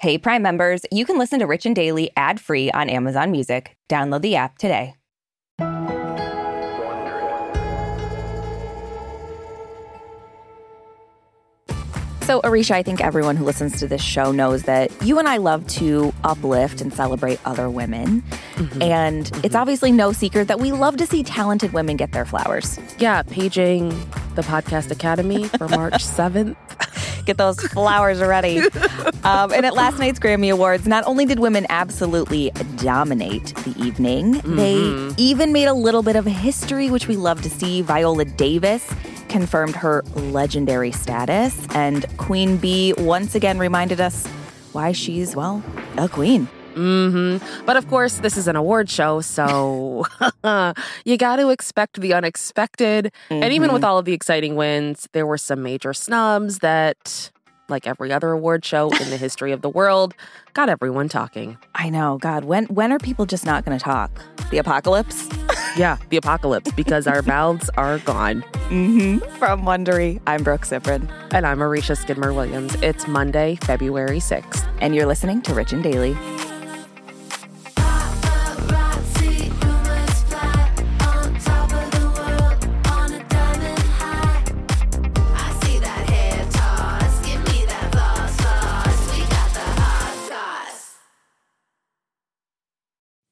Hey, Prime members, you can listen to Rich and Daily ad free on Amazon Music. Download the app today. So, Aricia, I think everyone who listens to this show knows that you and I love to uplift and celebrate other women. Mm-hmm. And mm-hmm. it's obviously no secret that we love to see talented women get their flowers. Yeah, paging the Podcast Academy for March 7th. Get those flowers ready. Um, and at last night's Grammy Awards, not only did women absolutely dominate the evening, mm-hmm. they even made a little bit of history, which we love to see. Viola Davis confirmed her legendary status, and Queen Bey once again reminded us why she's, well, a queen. Mm-hmm. But of course, this is an award show, so you got to expect the unexpected. Mm-hmm. And even with mm-hmm. all of the exciting wins, there were some major snubs that, like every other award show in the history of the world, got everyone talking. I know. God, when when are people just not going to talk? The apocalypse? yeah, the apocalypse because our mouths are gone. Mm-hmm. From Wondery, I'm Brooke Siffrinn. And I'm Aricia Skidmore Williams. It's Monday, February 6th. And you're listening to Rich and Daily.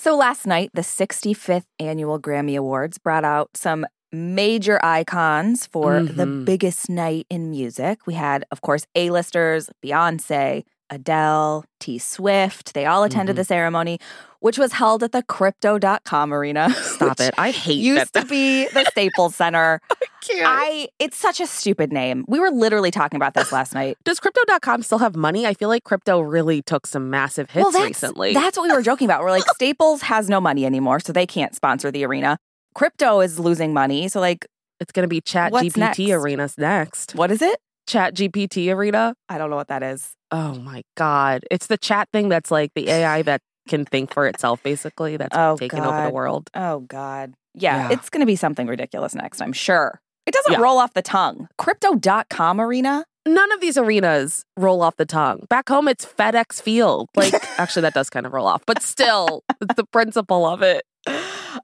So last night, the 65th annual Grammy Awards brought out some major icons for mm-hmm. the biggest night in music. We had, of course, A-listers, Beyonce, Adele, T Swift. They all attended mm-hmm. the ceremony, which was held at the crypto.com arena. Stop it. I hate used that. to be the Staples Center. I. I it's such a stupid name. We were literally talking about this last night. Does crypto.com still have money? I feel like crypto really took some massive hits well, that's, recently. That's what we were joking about. We're like, Staples has no money anymore, so they can't sponsor the arena. Crypto is losing money. So like it's gonna be ChatGPT next? arenas next. What is it? ChatGPT arena? I don't know what that is. Oh my God. It's the chat thing that's like the AI that can think for itself, basically, that's oh, taking over the world. Oh, God. Yeah, yeah. it's going to be something ridiculous next, I'm sure. It doesn't yeah. roll off the tongue. Crypto.com arena? None of these arenas roll off the tongue. Back home, it's FedEx Field. Like, actually, that does kind of roll off, but still, it's the principle of it.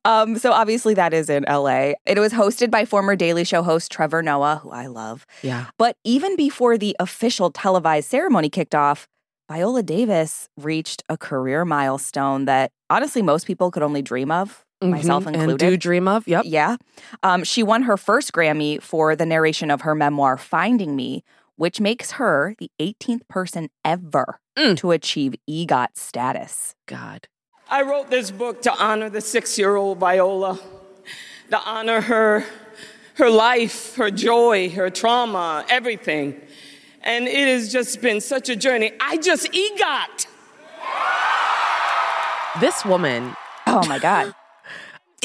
Um, so obviously that is in LA. It was hosted by former Daily Show host Trevor Noah, who I love. Yeah. But even before the official televised ceremony kicked off, Viola Davis reached a career milestone that honestly most people could only dream of. Mm-hmm. Myself included. And do dream of, yep. Yeah. Um, she won her first Grammy for the narration of her memoir, Finding Me, which makes her the 18th person ever mm. to achieve EGOT status. God. I wrote this book to honor the six year old Viola, to honor her, her life, her joy, her trauma, everything. And it has just been such a journey. I just EGOT. This woman. Oh my God.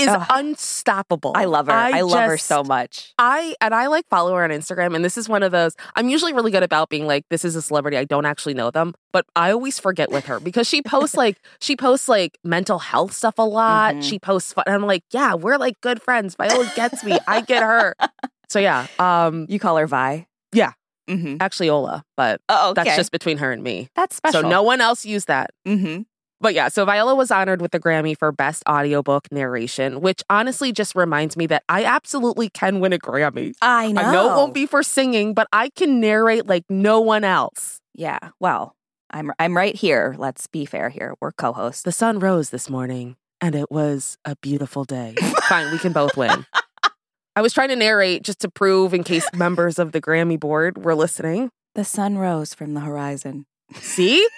Is Ugh. unstoppable. I love her. I, love her so much. I and I like follow her on Instagram, and this is one of those. I'm usually really good about being like, this is a celebrity. I don't actually know them, but I always forget with her because she posts like she posts like mental health stuff a lot. Mhm. She posts fun. And I'm like, yeah, we're like good friends. Viola gets me. I get her. So yeah, um, You call her Vi? Yeah. Mm-hmm. actually Ola, but Oh, okay. that's just between her and me. that's special. So no one else used that. Mm-hmm. But yeah, so Viola was honored with the Grammy for Best Audiobook Narration, which honestly just reminds me that I absolutely can win a Grammy. I know. I know it won't be for singing, but I can narrate like no one else. Yeah. Well, I'm I'm right here. Let's be fair here. We're co-hosts. The sun rose this morning and it was a beautiful day. Fine, we can both win. I was trying to narrate just to prove in case members of the Grammy board were listening. The sun rose from the horizon. See?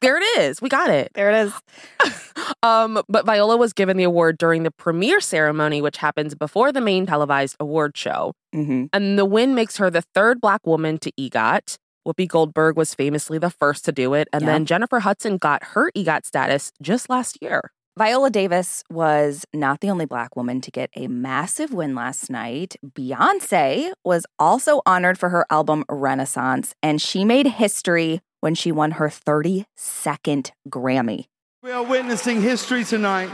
there it is. We got it. There it is. Um, but Viola was given the award during the premiere ceremony, which happens before the main televised award show. Mm-hmm. And the win makes her the third Black woman to EGOT. Whoopi Goldberg was famously the first to do it. And Yeah. then Jennifer Hudson got her EGOT status just last year. Viola Davis was not the only black woman to get a massive win last night. Beyonce was also honored for her album Renaissance, and she made history when she won her 32nd Grammy. We are witnessing history tonight.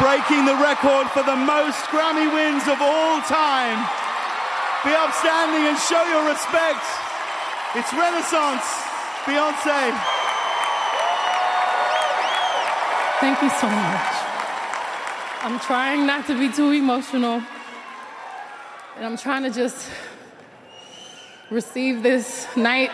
Breaking the record for the most Grammy wins of all time. Be upstanding and show your respect. It's Renaissance, Beyonce. Thank you so much. I'm trying not to be too emotional. And I'm trying to just receive this night.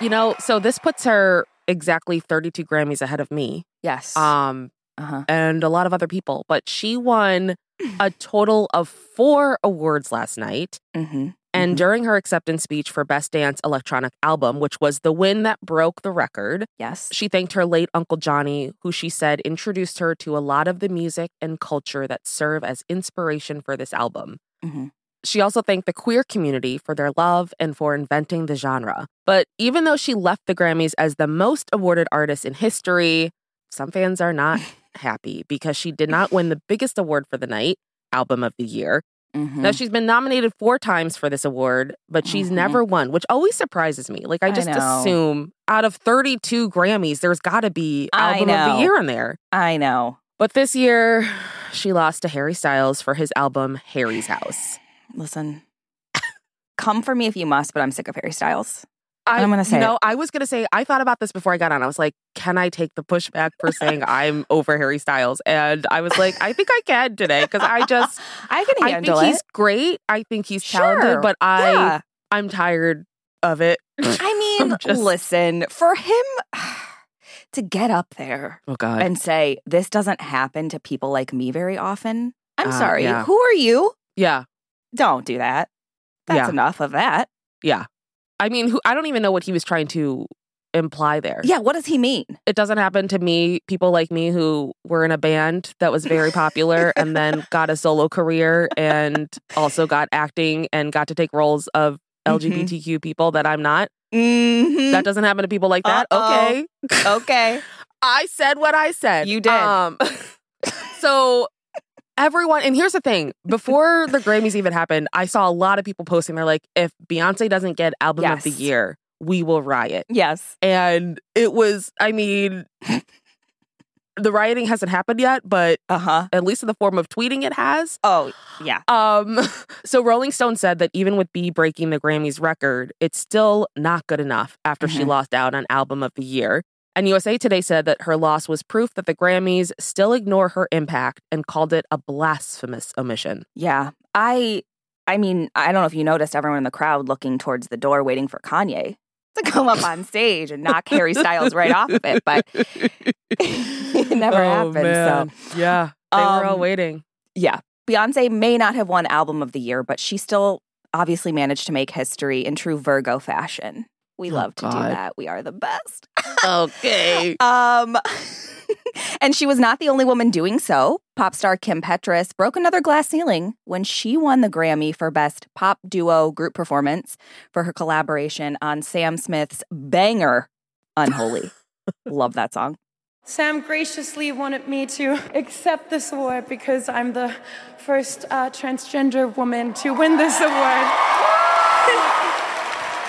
You know, so this puts her exactly 32 Grammys ahead of me. Yes. Um, uh-huh. and a lot of other people, but she won a total of four awards last night. Mm-hmm. And during her acceptance speech for Best Dance Electronic Album, which was the win that broke the record, Yes. she thanked her late Uncle Johnny, who she said introduced her to a lot of the music and culture that serve as inspiration for this album. Mhm. She also thanked the queer community for their love and for inventing the genre. But even though she left the Grammys as the most awarded artist in history, some fans are not happy because she did not win the biggest award for the night, Album of the Year. Mhm. Now, she's been nominated four times for this award, but she's Mhm. never won, which always surprises me. Like, I I just know. assume out of 32 Grammys, there's got to be Album of the Year in there. I know. But this year, she lost to Harry Styles for his album Harry's House. Listen, come for me if you must, but I'm sick of Harry Styles. I, I'm gonna say No, it. I was gonna say I thought about this before I got on. I was like, can I take the pushback for saying I'm over Harry Styles? And I was like, I think I can today because I just I can I handle think he's great. I think he's Sure. talented, but I yeah. I'm tired of it. I mean, just- listen, for him to get up there Oh God. and say, this doesn't happen to people like me very often. I'm Uh, sorry. yeah. Who are you? yeah. Don't do that. That's Yeah. enough of that. Yeah. I mean, who I don't even know what he was trying to imply there. Yeah, what does he mean? It doesn't happen to me, people like me who were in a band that was very popular and then got a solo career and also got acting and got to take roles of LGBTQ people that I'm not. Mm-hmm. That doesn't happen to people like that. Uh-oh. Okay. okay. I said what I said. You did. Um, so everyone, and here's the thing: before the Grammys even happened, I saw a lot of people posting. They're like, "If Beyonce doesn't get Album of the Year, we will riot." Yes. And it was, I mean, the rioting hasn't happened yet, but Uh huh. at least in the form of tweeting, it has. Oh, yeah. Um, so Rolling Stone said that even with B breaking the Grammys record, it's still not good enough after she Mhm. lost out on Album of the Year. And USA Today said that her loss was proof that the Grammys still ignore her impact and called it a blasphemous omission. Yeah. I I mean, I don't know if you noticed everyone in the crowd looking towards the door waiting for Kanye to come up on stage and knock Harry Styles right off of it, but it never happened. So Oh, yeah, they were all Um, waiting. yeah. Beyonce may not have won album of the year, but she still obviously managed to make history in true Virgo fashion. We Oh, love to do that. We are the best. Okay. Um, and she was not the only woman doing so. Pop star Kim Petras broke another glass ceiling when she won the Grammy for Best Pop Duo Group Performance for her collaboration on Sam Smith's banger, Unholy. Love that song. Sam graciously wanted me to accept this award because I'm the first uh, transgender woman to win this award.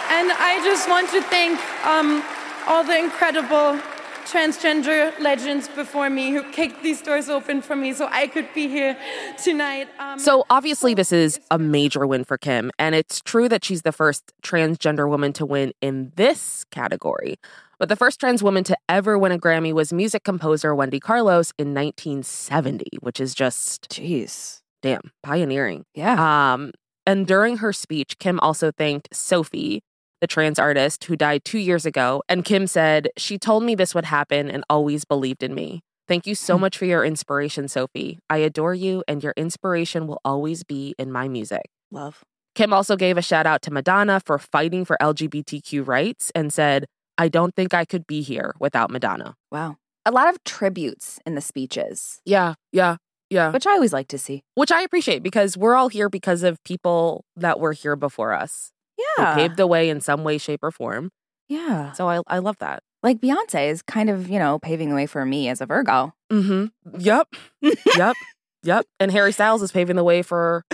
and I just want to thank um, all the incredible transgender legends before me who kicked these doors open for me so I could be here tonight. Um, So obviously this is a major win for Kim and it's true that she's the first transgender woman to win in this category. But the first trans woman to ever win a Grammy was music composer Wendy Carlos in 1970, which is just Jeez. damn pioneering. Yeah. Um, and during her speech, Kim also thanked Sophie, the trans artist who died two years ago. And Kim said, She told me this would happen and always believed in me. Thank you so mm. much for your inspiration, Sophie. I adore you, and your inspiration will always be in my music. Love. Kim also gave a shout out to Madonna for fighting for LGBTQ rights and said, I don't think I could be here without Madonna. Wow. A lot of tributes in the speeches, Yeah, yeah, yeah. which I always like to see. Which I appreciate because we're all here because of people that were here before us. Yeah. paved the way in some way, shape, or form. Yeah. So I, I love that. Like Beyonce is kind of, you know, paving the way for me as a Virgo. Mm-hmm. Yep. yep. Yep. And Harry Styles is paving the way for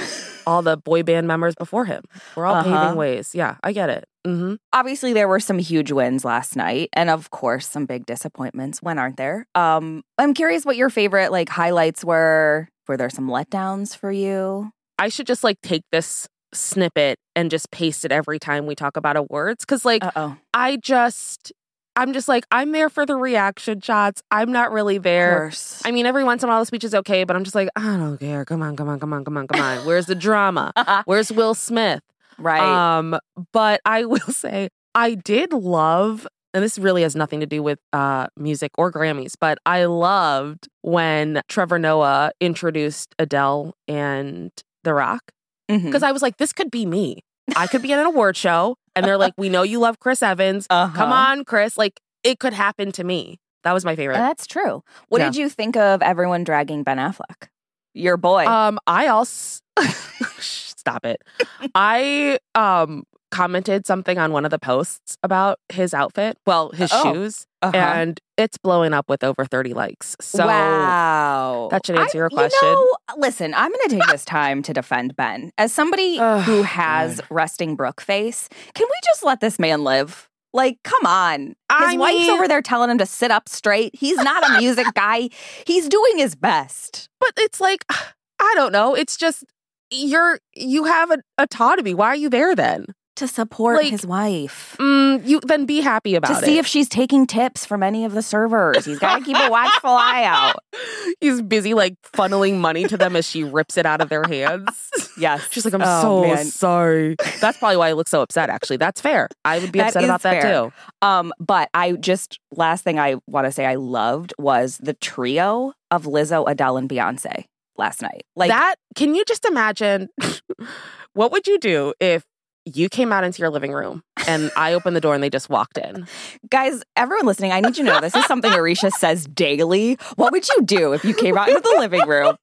all the boy band members before him. We're all Uh-huh. paving ways. Yeah, I get it. Mm-hmm. Obviously, there were some huge wins last night, and of course, some big disappointments. When aren't there? Um, I'm curious what your favorite like highlights were. Were there some letdowns for you? I should just like take this snippet and just paste it every time we talk about awards. Cause like Uh oh. I just I'm just like, I'm there for the reaction shots. I'm not really there. I mean, every once in a while the speech is okay, but I'm just like, I don't care. Come on, come on, come on, come on, come on. Where's the drama? Where's Will Smith? right. Um, but I will say I did love, and this really has nothing to do with uh music or Grammys, but I loved when Trevor Noah introduced Adele and The Rock Mhm. because I was like, this could be me. I could be at an award show, and they're like, we know you love Chris Evans. Uh-huh. Come on, Chris. Like it could happen to me. That was my favorite. That's true. What Yeah. did you think of everyone dragging Ben Affleck? Your boy. Um, I also stop it. I um commented something on one of the posts about his outfit. Well, his Oh, shoes, Uh-huh. and it's blowing up with over thirty likes. So wow. that should answer your question. You know, listen, I'm going to take this time to defend Ben. As somebody Ugh, who has resting brook face, can we just let this man live? Like, come on. His I wife's mean- over there telling him to sit up straight. He's not a music guy. He's doing his best. but it's like I don't know. It's just you're you have a autonomy. Why are you there then? To support Like, his wife. Mm, you then be happy about To it. To see if she's taking tips from any of the servers. He's got to keep a watchful eye out. He's busy like funneling money to them as she rips it out of their hands. Yes. She's like, I'm Oh, so man. sorry. That's probably why I look so upset, actually. That's fair. I would be That upset about that too. Um, but I just last thing I want to say I loved was the trio of Lizzo, Adele, and Beyonce last night. Like that, can you just imagine what would you do if you came out into your living room and I opened the door and they just walked in? guys, everyone listening, I need you to know this is something Aricia says daily. What would you do if you came out into the living room?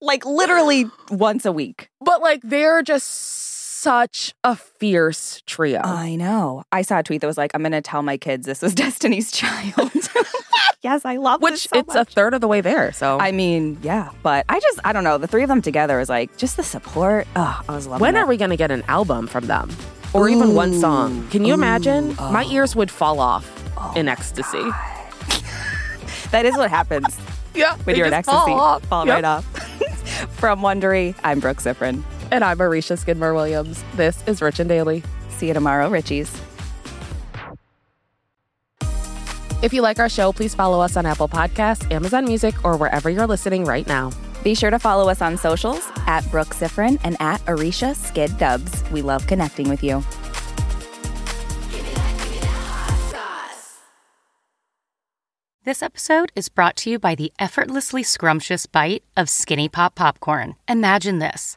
Like literally once a week. But like they're just such a fierce trio. I know. I saw a tweet that was like, I'm gonna tell my kids this was Destiny's Child. yes, I love which this so it's a third of the way there. So I mean, yeah, but I just I don't know. The three of them together is like just the support. Oh, I was loving when it. are we going to get an album from them? Or even one song? Can you imagine? My uh, ears would fall off oh in ecstasy. That is what happens Yeah. when you're in ecstasy. Fall, off. Fall Yep. right off. From Wondery, I'm Brooke Siffrinn. And I'm Marisha Skidmore Williams. This is Rich and Daily. See you tomorrow, Richies. If you like our show, please follow us on Apple Podcasts, Amazon Music, or wherever you're listening right now. Be sure to follow us on socials at Brooke Siffrinn and at Aricia Skid Dubs. We love connecting with you. This episode is brought to you by the effortlessly scrumptious bite of Skinny Pop Popcorn. Imagine this